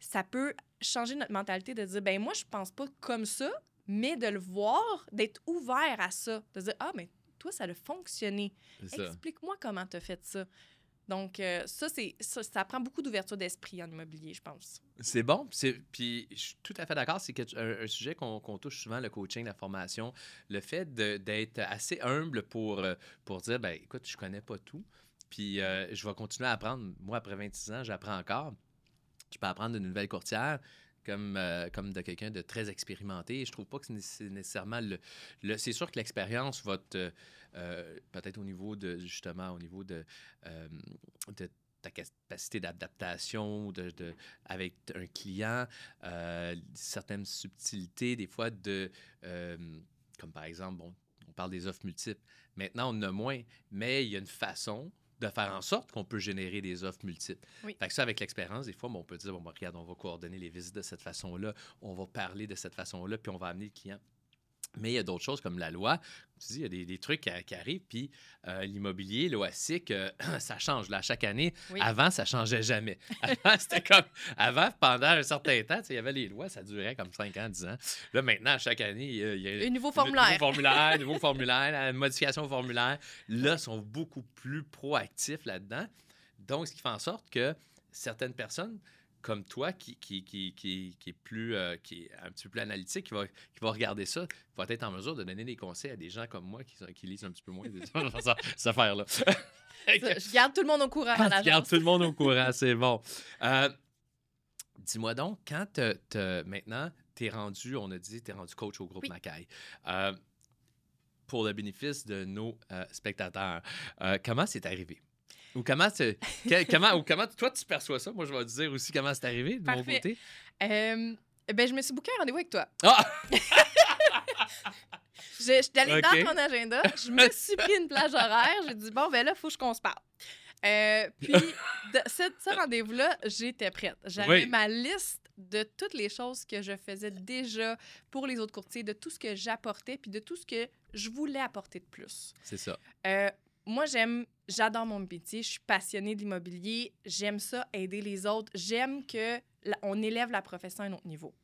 Ça peut changer notre mentalité de dire, ben moi, je pense pas comme ça, mais de le voir, d'être ouvert à ça, de dire, ah, mais toi, ça a fonctionné. Explique-moi comment tu as fait ça. Donc, euh, ça, ça, ça, prend beaucoup d'ouverture d'esprit en immobilier, je pense. C'est bon. Puis, je suis tout à fait d'accord. C'est un, sujet qu'on touche souvent, le coaching, la formation. Le fait d'être assez humble pour, euh, pour dire, ben écoute, je connais pas tout. Puis, euh, je vais continuer à apprendre. Moi, après 26 ans, j'apprends encore. Je peux apprendre d'une nouvelle courtière comme, de quelqu'un de très expérimenté. je trouve pas que c'est nécessairement le... c'est sûr que l'expérience va te euh, peut-être au niveau de, justement, au niveau de, euh, de ta capacité d'adaptation de, de, avec un client, euh, certaines subtilités, des fois, de, comme par exemple, bon, on parle des offres multiples. Maintenant, on en a moins, mais il y a une façon de faire en sorte qu'on peut générer des offres multiples. Oui. Fait que ça, avec l'expérience, des fois, on peut dire, bon, regarde, on va coordonner les visites de cette façon-là, on va parler de cette façon-là, puis on va amener le client mais il y a d'autres choses comme la loi. Tu dis, il y a des, des trucs qui, arrivent. Puis euh, l'immobilier, l'OASIC, euh, *clears throat* ça change là, chaque année. Avant, ça changeait jamais. *laughs* Avant, c'était comme. Avant, pendant un certain temps, il y avait les lois, ça durait comme 5 ans, 10 ans. Là, maintenant, chaque année, il y a. Un nouveau formulaire. Un nouveau formulaire, nouveau *laughs* formulaire, une modification formulaire. Là, sont beaucoup plus proactifs là-dedans. Donc, ce qui fait en sorte que certaines personnes comme toi qui, qui, qui, qui, est plus euh, qui est un petit peu plus analytique, qui va, qui va regarder ça, va être en mesure de donner des conseils à des gens comme moi qui, qui lisent un petit peu moins cette affaire-là. *laughs* je garde tout le monde au courant. Je garde tout le monde au *laughs* courant, c'est bon. Euh, dis-moi donc, quand maintenant, tu es rendu, on a dit, tu es rendu coach au groupe Macaille. Euh, pour le bénéfice de nos spectateurs, comment c'est arrivé? Ou comment, comment, ou comment toi tu perçois ça? Moi, je vais te dire aussi comment c'est arrivé de mon côté. Euh, ben, je me suis booké un rendez-vous avec toi. Ah! *laughs* je, je suis allée dans ton agenda, je me *laughs* suis pris une plage horaire, j'ai dit, bon, ben là, il faut qu'on se parle. Euh, puis, *laughs* de, ce, rendez-vous-là, j'étais prête. J'avais ma liste de toutes les choses que je faisais déjà pour les autres courtiers, de tout ce que j'apportais, puis de tout ce que je voulais apporter de plus. C'est ça. Euh, moi, j'aime, j'adore mon métier, je suis passionnée d'immobilier, j'aime ça, aider les autres, j'aime que on élève la profession à un autre niveau.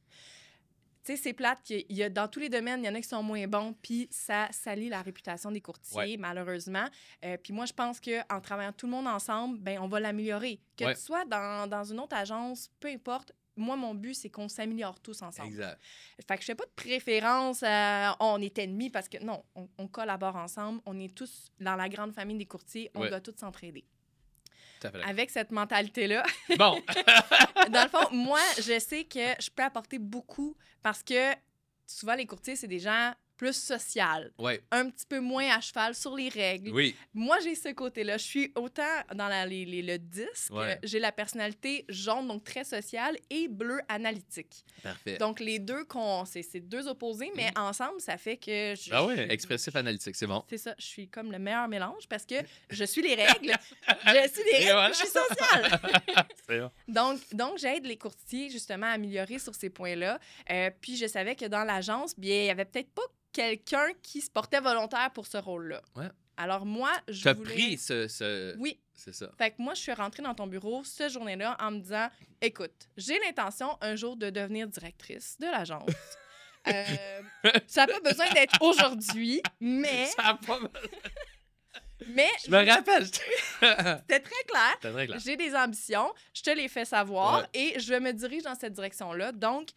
Tu sais, c'est plate qu'il y a dans tous les domaines, il y en a qui sont moins bons, puis ça salit la réputation des courtiers, malheureusement. Euh, puis moi, je pense qu'en travaillant tout le monde ensemble, ben on va l'améliorer. Que tu sois dans, dans une autre agence, peu importe, moi, mon but, c'est qu'on s'améliore tous ensemble. Exact. Fait que je fais pas de préférence à on est ennemis parce que non, on, collabore ensemble. On est tous dans la grande famille des courtiers. On doit tous s'entraider. Avec cette mentalité-là. *laughs* Bon. dans le fond, moi, je sais que je peux apporter beaucoup parce que souvent, les courtiers, c'est des gens plus social, un petit peu moins à cheval sur les règles. Oui. Moi, j'ai ce côté-là. Je suis autant dans la, les, le disque, j'ai la personnalité jaune, donc très sociale, et bleu analytique. Parfait. Donc, les deux, c'est deux opposés, mais mhm. ensemble, ça fait que... Je, ah oui, expressif analytique, c'est bon. C'est ça, je suis comme le meilleur mélange parce que *laughs* je suis les règles, je suis les règles, je suis sociale. *laughs* donc, donc j'aide les courtiers, justement, à améliorer sur ces points-là. Euh, puis, je savais que dans l'agence, bien, il y avait peut-être pas quelqu'un qui se portait volontaire pour ce rôle-là. Ouais. Alors moi, je as pris ce, Oui. C'est ça. Fait que moi, je suis rentrée dans ton bureau ce journée-là en me disant, écoute, j'ai l'intention un jour de devenir directrice de l'agence. *laughs* euh, ça n'a pas besoin d'être aujourd'hui, mais... Ça n'a pas besoin... *laughs* Mais je me rappelle. *laughs* C'était très clair. J'ai des ambitions, je te les fais savoir et je me dirige dans cette direction-là. Donc,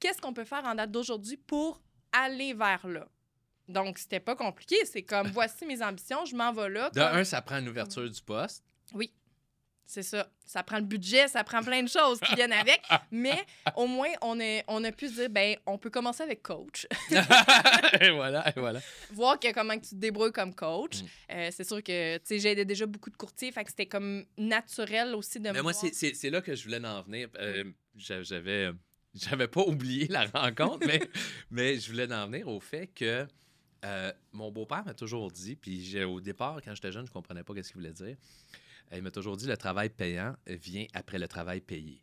qu'est-ce qu'on peut faire en date d'aujourd'hui pour aller vers là. Donc, c'était pas compliqué. C'est comme, voici mes ambitions, je m'en vais là. De un, ça prend une ouverture du poste. Oui. C'est ça. Ça prend le budget, ça prend plein de choses qui viennent avec. *laughs* Mais au moins, on, est, on a pu se dire, ben, on peut commencer avec coach. *laughs* et voilà, et voilà. Voir que, comment tu te débrouilles comme coach. Mm. Euh, c'est sûr que, tu sais, j'aidais déjà beaucoup de courtiers, fait que c'était comme naturel aussi de Mais moi, c'est là que je voulais en venir. Euh, j'avais euh, j'avais pas oublié la rencontre, mais, *laughs* mais je voulais en venir au fait que euh, mon beau-père m'a toujours dit, puis au départ, quand j'étais jeune, je comprenais pas ce qu'il voulait dire. Il m'a toujours dit le travail payant vient après le travail payé.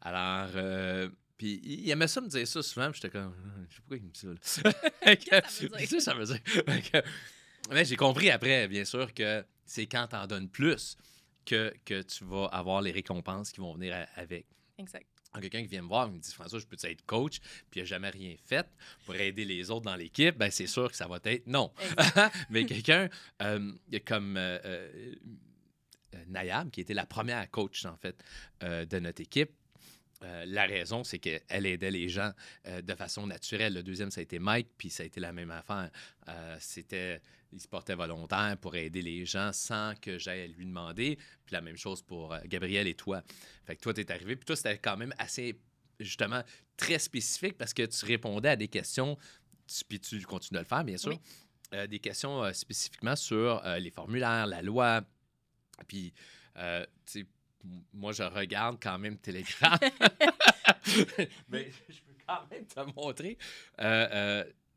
Alors, euh, puis il aimait ça me dire ça souvent, j'étais comme, je sais pas pourquoi il me dit ça. *laughs* ça *laughs* ça veut dire? mais j'ai compris après, bien sûr, que c'est quand tu en donnes plus que, que tu vas avoir les récompenses qui vont venir avec. Exact. Quelqu'un qui vient me voir et me dit François, je peux être coach, puis il n'a jamais rien fait pour aider les autres dans l'équipe, ben c'est sûr que ça va être non. *laughs* Mais quelqu'un euh, comme euh, euh, Nayab, qui était la première coach en fait de notre équipe, la raison, c'est qu'elle aidait les gens de façon naturelle. Le deuxième, ça a été Mike, puis ça a été la même affaire. C'était il se portait volontaire pour aider les gens sans que j'aille lui demander. Puis la même chose pour euh, Gabriel et toi. Fait que toi, tu es arrivé. Puis toi, c'était quand même assez, justement, très spécifique parce que tu répondais à des questions, puis tu continues de le faire, bien sûr. Euh, des questions euh, spécifiquement sur les formulaires, la loi. Puis, tu sais, moi, je regarde quand même Telegram. *laughs* *laughs* Mais je peux quand même te montrer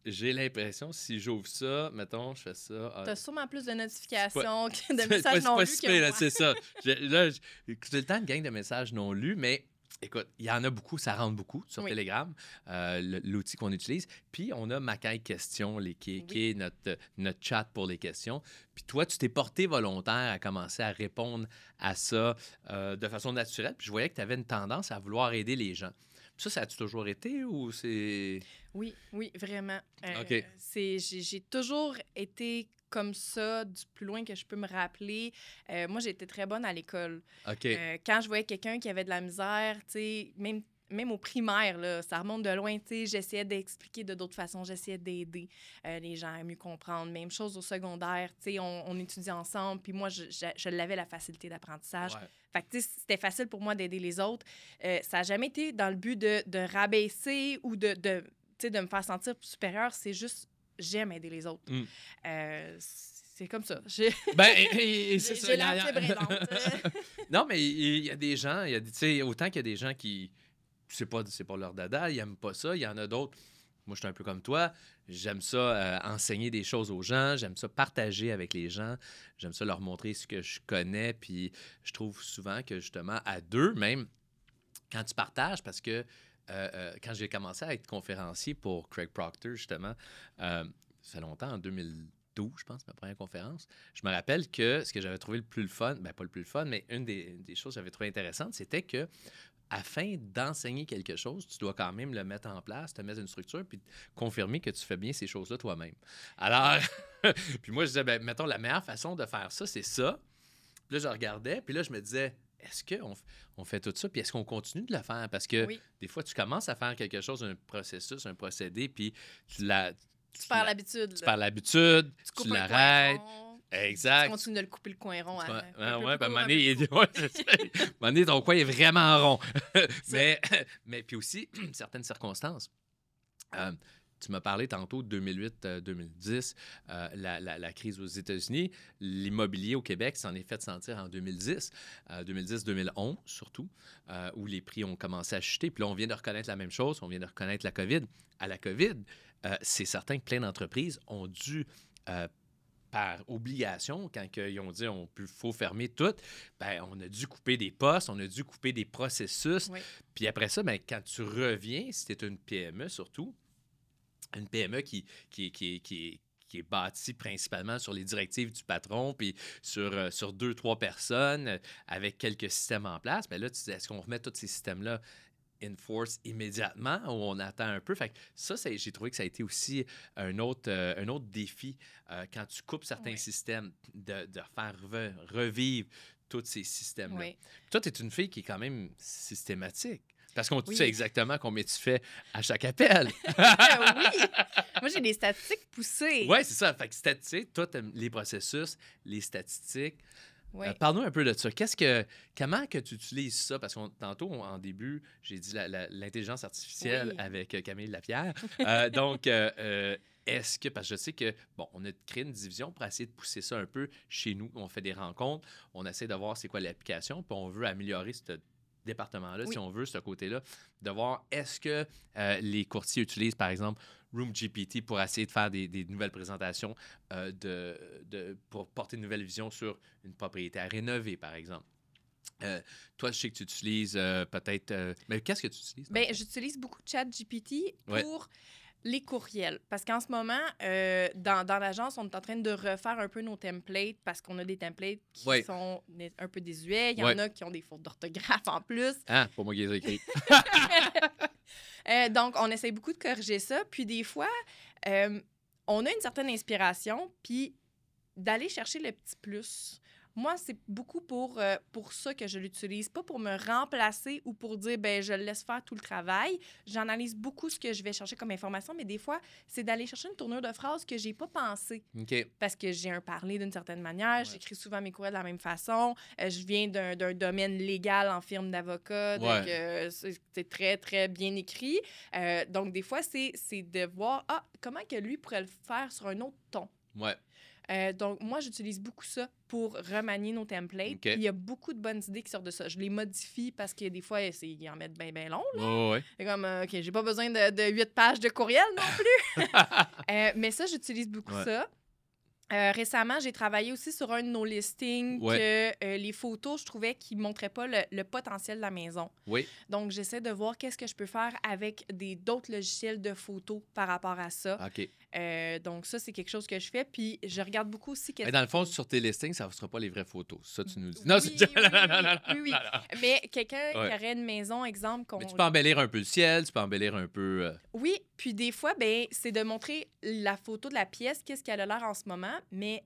j'ai l'impression, si j'ouvre ça, mettons, je fais ça. Ah, T'as sûrement plus de notifications que de *laughs* messages non lus. C'est ça. *laughs* là, j'ai le temps de gang de messages non lus, mais écoute, il y en a beaucoup, ça rentre beaucoup sur Telegram, euh, l'outil qu'on utilise. Puis on a Macaille Questions, les, qui, est notre, notre chat pour les questions. Puis toi, tu t'es porté volontaire à commencer à répondre à ça euh, de façon naturelle. Puis je voyais que tu avais une tendance à vouloir aider les gens. Ça, ça a-tu toujours été ou c'est. Oui, oui, vraiment. Euh, c'est, j'ai, toujours été comme ça du plus loin que je peux me rappeler. Euh, moi, j'étais très bonne à l'école. Euh, quand je voyais quelqu'un qui avait de la misère, tu sais, même même au primaire, là, ça remonte de loin, j'essayais d'expliquer de d'autres façons, j'essayais d'aider les gens à mieux comprendre. Même chose au secondaire, on, on étudiait ensemble, puis moi, je, je, l'avais la facilité d'apprentissage. Fait que, c'était facile pour moi d'aider les autres. ça n'a jamais été dans le but de, de rabaisser ou de, de, de me faire sentir supérieur, c'est juste j'aime aider les autres. Mm. Euh, c'est comme ça. Ben, et, *laughs* c'est ça. *laughs* non, mais il y, a des gens, y a, autant qu'il y a des gens qui, c'est pas, pas leur dada, ils n'aiment pas ça. Il y en a d'autres. Moi, je suis un peu comme toi. J'aime ça euh, enseigner des choses aux gens. J'aime ça partager avec les gens. J'aime ça leur montrer ce que je connais. Puis je trouve souvent que justement, à deux, même, quand tu partages, parce que euh, euh, quand j'ai commencé à être conférencier pour Craig Proctor, justement, ça fait longtemps, en 2012, je pense, ma première conférence, je me rappelle que ce que j'avais trouvé le plus le fun, ben pas le plus le fun, mais une des, choses que j'avais trouvé intéressante, c'était que afin d'enseigner quelque chose, tu dois quand même le mettre en place, te mettre une structure, puis confirmer que tu fais bien ces choses-là toi-même. Alors, *laughs* puis moi, je disais, ben, mettons, la meilleure façon de faire ça, c'est ça. Puis là, je regardais, puis là, je me disais, est-ce qu'on on fait tout ça, puis est-ce qu'on continue de le faire? Parce que des fois, tu commences à faire quelque chose, un processus, un procédé, puis tu la. Tu, perds l'habitude. Tu perds l'habitude, tu, l'arrêtes. Exact. Tu continues de le couper le coin rond. Hein, ouais, ben, Mané, ouais, *laughs* ton coin est vraiment rond. *laughs* mais, *clears throat* mais puis aussi, *clears throat* certaines circonstances. Euh, tu m'as parlé tantôt de 2008-2010, euh, la, la, crise aux États-Unis. L'immobilier au Québec s'en est fait sentir en 2010, 2010-2011 euh, surtout, euh, où les prix ont commencé à chuter. Puis là, on vient de reconnaître la même chose, on vient de reconnaître la COVID. À la COVID, c'est certain que plein d'entreprises ont dû par obligation, quand ils ont dit on faut fermer tout, ben, on a dû couper des postes, on a dû couper des processus. Puis après ça, ben, quand tu reviens, si tu une PME surtout, une PME qui, qui, qui, qui, qui est bâtie principalement sur les directives du patron, puis sur, euh, sur deux, trois personnes, euh, avec quelques systèmes en place, mais ben là, tu dis, est-ce qu'on remet tous ces systèmes-là in force immédiatement ou on attend un peu? Fait que ça, j'ai trouvé que ça a été aussi un autre, euh, un autre défi quand tu coupes certains systèmes, de, de faire revivre tous ces systèmes-là. Toi, tu es une fille qui est quand même systématique. Parce qu'on sait exactement combien tu fais à chaque appel. *laughs* oui. Moi, j'ai des statistiques poussées. Oui, c'est ça. Fait que statistiques, toi, les processus, les statistiques. Euh, parle-nous un peu de ça. Qu'est-ce que, comment que tu utilises ça? Parce que tantôt, en début, j'ai dit l'intelligence artificielle avec euh, Camille Lapierre. *laughs* Euh, donc, est-ce que, parce que je sais que, bon, on a créé une division pour essayer de pousser ça un peu chez nous. On fait des rencontres, on essaie de voir c'est quoi l'application, puis on veut améliorer cette département-là, si on veut, ce côté-là, de voir est-ce que euh, les courtiers utilisent, par exemple, RoomGPT pour essayer de faire des, nouvelles présentations, euh, de, pour porter une nouvelle vision sur une propriété à rénover, par exemple. Euh, toi, je sais que tu utilises peut-être. mais qu'est-ce que tu utilises? Bien, j'utilise beaucoup de chat GPT pour Les courriels. Parce qu'en ce moment, euh, dans, dans l'agence, on est en train de refaire un peu nos templates parce qu'on a des templates qui Ouais. sont un peu désuets. Il y en a qui ont des fautes d'orthographe en plus. Ah, pour moi qui les ai écrits. *laughs* *laughs* Euh, donc, on essaie beaucoup de corriger ça. Puis des fois, euh, on a une certaine inspiration, puis d'aller chercher le petit plus. Moi, c'est beaucoup pour, euh, pour ça que je l'utilise, pas pour me remplacer ou pour dire, ben je laisse faire tout le travail. J'analyse beaucoup ce que je vais chercher comme information, mais des fois, c'est d'aller chercher une tournure de phrase que j'ai pas pensé OK. parce que j'ai un parler d'une certaine manière. Ouais. J'écris souvent mes courriels de la même façon. Euh, je viens d'un domaine légal en firme d'avocat. Donc, Ouais. euh, c'est très, très bien écrit. Donc, des fois, c'est c'est de voir, ah, comment que lui pourrait le faire sur un autre ton. Ouais. Euh, donc, moi, j'utilise beaucoup ça pour remanier nos templates. OK. Puis Il y a beaucoup de bonnes idées qui sortent de ça. Je les modifie parce que des fois, ils en mettent bien, bien long. Ouais, ouais. C'est comme, euh, OK, j'ai pas besoin de, de 8 pages de courriel non *laughs* plus. Euh, mais ça, j'utilise beaucoup Ouais. ça. Euh, récemment, j'ai travaillé aussi sur un de nos listings Ouais. que euh, les photos, je trouvais qu'ils ne montraient pas le, le potentiel de la maison. Oui. Donc, j'essaie de voir qu'est-ce que je peux faire avec des d'autres logiciels de photos par rapport à ça. OK. Euh, donc, ça, c'est quelque chose que je fais. Puis, je regarde beaucoup aussi Mais dans le fond, sur tes listings, ça ne sera pas les vraies photos. Ça, tu nous dis. *laughs* Oui, Non, c'est oui, oui, non, non, non, non, oui, oui. Mais quelqu'un Ouais. qui aurait une maison, exemple, qu'on Mais tu peux embellir un peu le ciel, tu peux embellir un peu. euh, Oui, puis des fois, ben, c'est de montrer la photo de la pièce, qu'est-ce qu'elle a l'air en ce moment, mais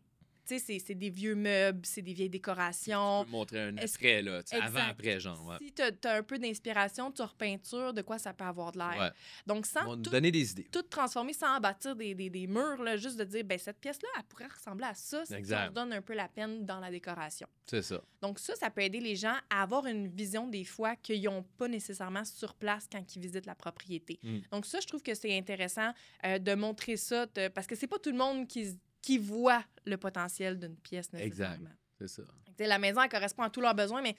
tu sais, c'est- des vieux meubles, c'est des vieilles décorations. tu peux montrer un après, là. Avant-après, genre. Ouais. Si tu as, un peu d'inspiration, tu repeinture, de quoi ça peut avoir de l'air. Ouais. Donc, sans tout, donner des idées. tout transformer, sans bâtir des, des, des murs, là, juste de dire, ben cette pièce-là, elle pourrait ressembler à ça si on se donne un peu la peine dans la décoration. C'est ça. Donc, ça, ça peut aider les gens à avoir une vision des fois qu'ils n'ont pas nécessairement sur place quand ils visitent la propriété. Mm. Donc, ça, je trouve que c'est intéressant euh, de montrer ça de- parce que c'est pas tout le monde qui, qui voit le potentiel d'une pièce nécessairement. C'est ça. La maison, elle correspond à tous leurs besoins, mais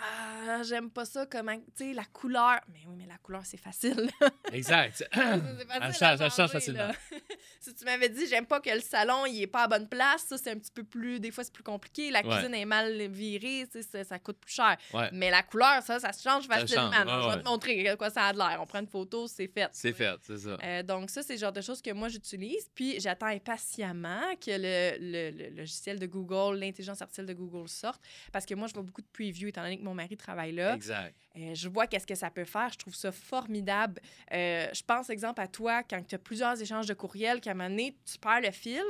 ah, j'aime pas ça, comment, tu sais, la couleur. Mais oui, mais la couleur, c'est facile. *laughs* Exact. *laughs* Elle change- elle facilement. *laughs* si tu m'avais dit, j'aime pas que le salon, il est pas à bonne place, ça, c'est un petit peu plus, des fois, c'est plus compliqué. La Ouais. cuisine est mal virée, tu sais, ça, ça coûte plus cher. Ouais. Mais la couleur, ça, ça se change Ça facilement. change, ouais, je vais te montrer de quoi ça a de l'air. On prend une photo, c'est fait. C'est fait, c'est ça. Euh, donc, ça, c'est le genre de choses que moi, j'utilise. Puis, j'attends impatiemment que le, le- le logiciel de Google, l'intelligence artificielle de Google sorte. Parce que moi, je vois beaucoup de previews, étant donné que mon mari travaille là. Exact. Euh, je vois qu'est-ce que ça peut faire. Je trouve ça formidable. Euh, je pense, exemple, à toi, quand tu as plusieurs échanges de courriels, qu'à un moment donné, tu perds le fil,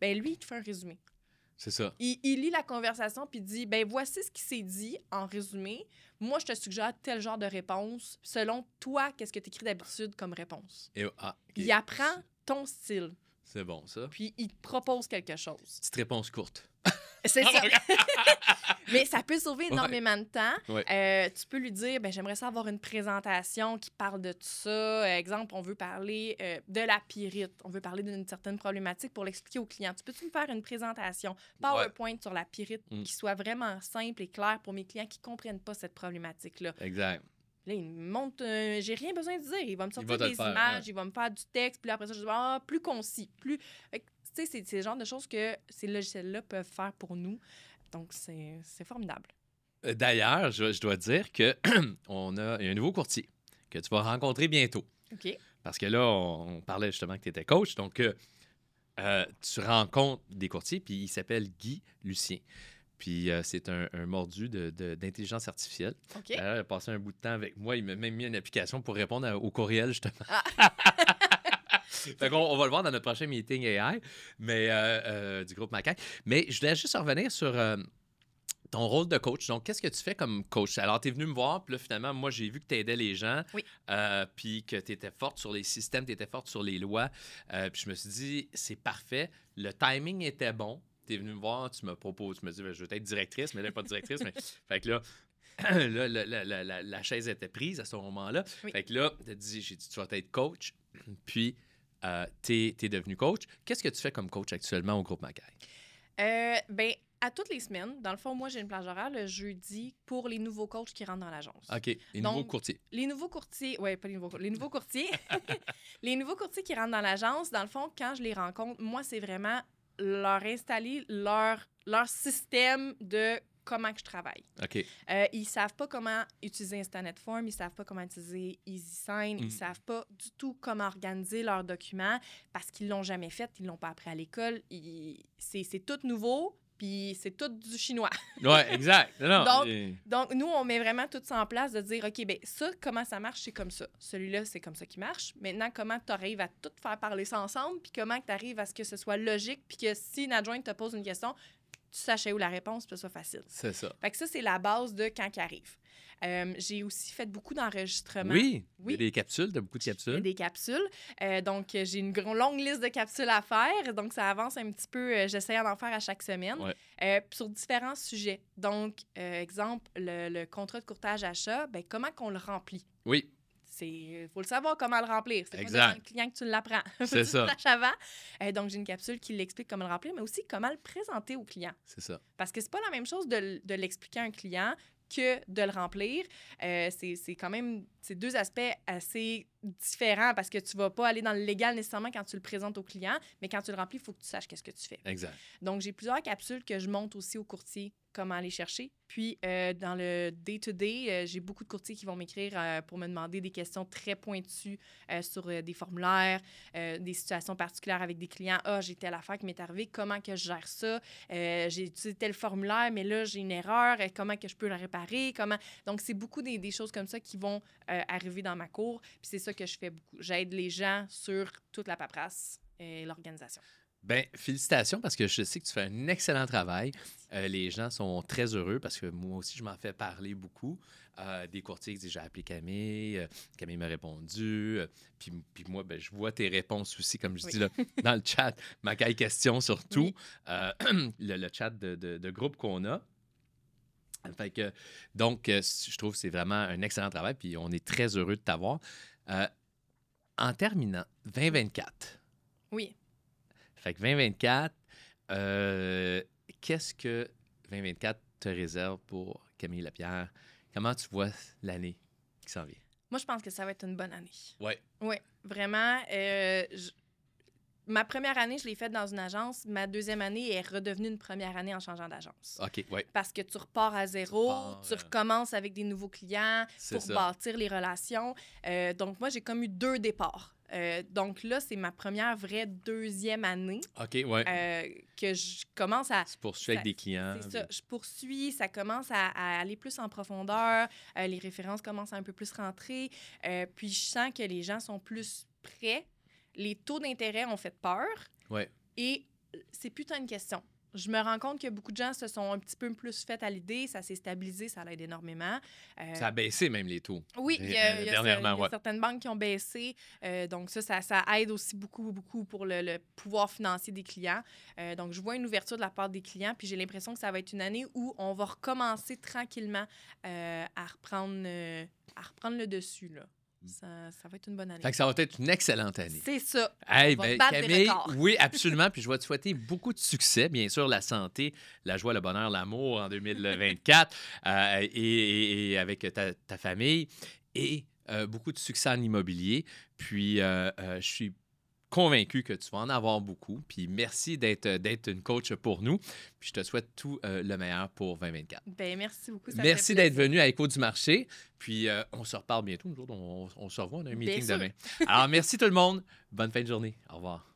ben lui, il te fait un résumé. C'est ça. Il, il lit la conversation puis dit ben voici ce qui s'est dit en résumé. Moi, je te suggère tel genre de réponse selon toi, qu'est-ce que tu écris d'habitude comme réponse? Et, ah. Il apprend ton style, C'est bon, ça. puis il te propose quelque chose. Petite réponse courte. *laughs* C'est ça. *laughs* Mais ça peut sauver Ouais. énormément de temps. Ouais. Euh, tu peux lui dire, ben, j'aimerais ça avoir une présentation qui parle de tout ça. Exemple, on veut parler euh, de la pyrite. On veut parler d'une certaine problématique pour l'expliquer au client. Tu peux-tu me faire une présentation PowerPoint sur la pyrite Mm. qui soit vraiment simple et claire pour mes clients qui ne comprennent pas cette problématique-là? Exact. Là, il me montre, euh, j'ai rien besoin de dire. Il va me sortir va des faire, images, ouais. il va me faire du texte, puis après ça, je dis, ah, plus concis, plus. Tu sais, c'est c'est le genre de choses que ces logiciels-là peuvent faire pour nous. Donc, c'est c'est formidable. Euh, D'ailleurs, je, je dois dire que *clears throat* on a un nouveau courtier que tu vas rencontrer bientôt. OK. Parce que là, on, on parlait justement que tu étais coach. Donc, euh, euh, tu rencontres des courtiers, puis il s'appelle Guy Lucien. Puis euh, c'est un, un mordu de- de- d'intelligence artificielle. OK. D'ailleurs, il a passé un bout de temps avec moi. Il m'a même mis une application pour répondre à- au courriel, justement. Ah. *laughs* fait on va le voir dans notre prochain meeting AI mais, euh, euh, du groupe Macaque. Mais je voulais juste revenir sur ton rôle de coach. Donc, qu'est-ce que tu fais comme coach? Alors, tu es venu me voir, puis là, finalement, moi, j'ai vu que tu aidais les gens, Oui. euh, puis que tu étais forte sur les systèmes, tu étais forte sur les lois. Euh, puis je me suis dit, c'est parfait. Le timing était bon. Tu es venu me voir, tu me proposes, tu me dis, Ben, je veux être directrice, mais là, pas directrice. mais... *laughs* Fait que là, *clears throat* là, la, la- la- la- la chaise était prise à ce moment-là. Oui. Fait que là, tu dit, j'ai dit, tu vas être coach, *clears throat* puis euh, tu es, devenu coach. Qu'est-ce que tu fais comme coach actuellement au groupe Macaille? Euh, ben, à toutes les semaines, dans le fond, moi, j'ai une plage horaire le jeudi pour les nouveaux coachs qui rentrent dans l'agence. OK. Les Donc, nouveaux courtiers. Les nouveaux courtiers, ouais, pas les nouveaux, les nouveaux *laughs* courtiers. *laughs* les nouveaux courtiers qui rentrent dans l'agence, dans le fond, quand je les rencontre, moi, c'est vraiment leur installer leur, leur système de comment que je travaille. OK. Euh, ils savent pas comment utiliser Instanet Form, ils savent pas comment utiliser EasySign, Mm. ils savent pas du tout comment organiser leurs documents parce qu'ils l'ont jamais fait, ils l'ont pas appris à l'école. C'est tout nouveau, puis c'est tout du chinois. *laughs* Ouais, exact. Non, Donc, Donc, nous, on met vraiment tout ça en place de dire, OK, ben ça, comment ça marche, c'est comme ça. Celui-là, c'est comme ça qui marche. Maintenant, comment tu arrives à tout faire parler ça ensemble, puis comment tu arrives à ce que ce soit logique, puis que si une adjointe te pose une question, tu saches où la réponse, puis que ce soit facile. c'est ça. Fait que ça, c'est la base de quand il arrive. Euh, J'ai aussi fait beaucoup d'enregistrements. Oui, il y Oui. a des capsules, de beaucoup de Il y a capsules. des capsules. Euh, donc, j'ai une longue liste de capsules à faire. Donc, ça avance un petit peu. euh, J'essaie d'en faire à chaque semaine. Ouais. Sur différents sujets. Donc, exemple, le, le contrat de courtage achat, ben, comment qu'on le remplit? Oui, Il faut le savoir comment le remplir. C'est pas le client que tu l'apprends. *laughs* C'est tu ça. saches avant. Euh, donc, j'ai une capsule qui l'explique comment le remplir, mais aussi comment le présenter au client. c'est ça. Parce que c'est pas la même chose de l'expliquer à un client que de le remplir. Euh, c'est quand même c'est deux aspects assez différents parce que tu vas pas aller dans le légal nécessairement quand tu le présentes au client, mais quand tu le remplis, il faut que tu saches qu'est-ce que tu fais. Exact. Donc, j'ai plusieurs capsules que je monte aussi aux courtiers comment aller chercher. Puis, euh, dans le day-to-day, euh, j'ai beaucoup de courtiers qui vont m'écrire euh, pour me demander des questions très pointues sur des formulaires, des situations particulières avec des clients. Ah, j'ai telle affaire qui m'est arrivée, comment que je gère ça? J'ai utilisé tel formulaire, mais là, j'ai une erreur, comment que je peux la réparer? Comment... Donc, c'est beaucoup des, des choses comme ça qui vont arriver dans ma cour. Puis, c'est ça que je fais beaucoup. J'aide les gens sur toute la paperasse et l'organisation. Ben, félicitations parce que je sais que tu fais un excellent travail. Euh, les gens sont très heureux parce que moi aussi, je m'en fais parler beaucoup. Euh, des courtiers qui disent J'ai appelé Camille, euh, Camille m'a répondu. puis, puis moi, ben, je vois tes réponses aussi, comme je Oui. dis là, *laughs* dans le chat, ma caille question surtout, Oui. *clears throat* le, le chat de, de- de groupe qu'on a. Fait que, donc, je trouve que c'est vraiment un excellent travail, puis on est très heureux de t'avoir. Euh, en terminant, 2024. Oui. Fait que 2024, euh, qu'est-ce que 2024 te réserve pour Camille Lapierre? Comment tu vois l'année qui s'en vient? Moi, je pense que ça va être une bonne année. Ouais. Oui, vraiment. euh, je- Ma première année, je l'ai faite dans une agence. Ma deuxième année est redevenue une première année en changeant d'agence. OK, ouais, Parce que tu repars à zéro, tu euh, recommences avec des nouveaux clients pour ça. bâtir les relations. Euh, donc, moi, j'ai comme eu deux départs. Euh, donc là, c'est ma première vraie deuxième année OK, ouais. euh, que je commence à, tu poursuis avec ça- des clients. c'est ça. Je poursuis, ça commence à, à aller plus en profondeur. les références commencent à un peu plus rentrer. puis je sens que les gens sont plus prêts. Les taux d'intérêt ont fait peur. Ouais. Et c'est putain une question. Je me rends compte que beaucoup de gens se sont un petit peu plus fait à l'idée. Ça s'est stabilisé, ça l'aide énormément. Euh, Ça a baissé même les taux. oui, il y a, il y a- Dernièrement, il y a ouais. certaines banques qui ont baissé. Euh, donc, ça, ça, ça aide aussi beaucoup, beaucoup pour le, le pouvoir financier des clients. Euh, donc, je vois une ouverture de la part des clients, puis j'ai l'impression que ça va être une année où on va recommencer tranquillement euh, à, reprendre, euh, à reprendre le dessus. Là. Ça, ça va être une bonne année. Mm. Fait que ça va être une excellente année. C'est ça. Hey, ben, Camille, oui, *laughs* absolument. Puis je vais te souhaiter beaucoup de succès. Bien sûr, la santé, la joie, le bonheur, l'amour en 2024 euh, et, et- et avec ta, ta famille et euh, beaucoup de succès en immobilier. Puis euh, je suis convaincu que tu vas en avoir beaucoup. Puis merci d'être d'être une coach pour nous. Puis je te souhaite tout euh, le meilleur pour 2024. Ben, merci beaucoup. ça Merci d'être venu à Écho du marché. Puis euh, on se reparle bientôt. Autres, on, on se revoit. On a un meeting demain. Alors merci tout le monde. Bonne fin de journée. Au revoir.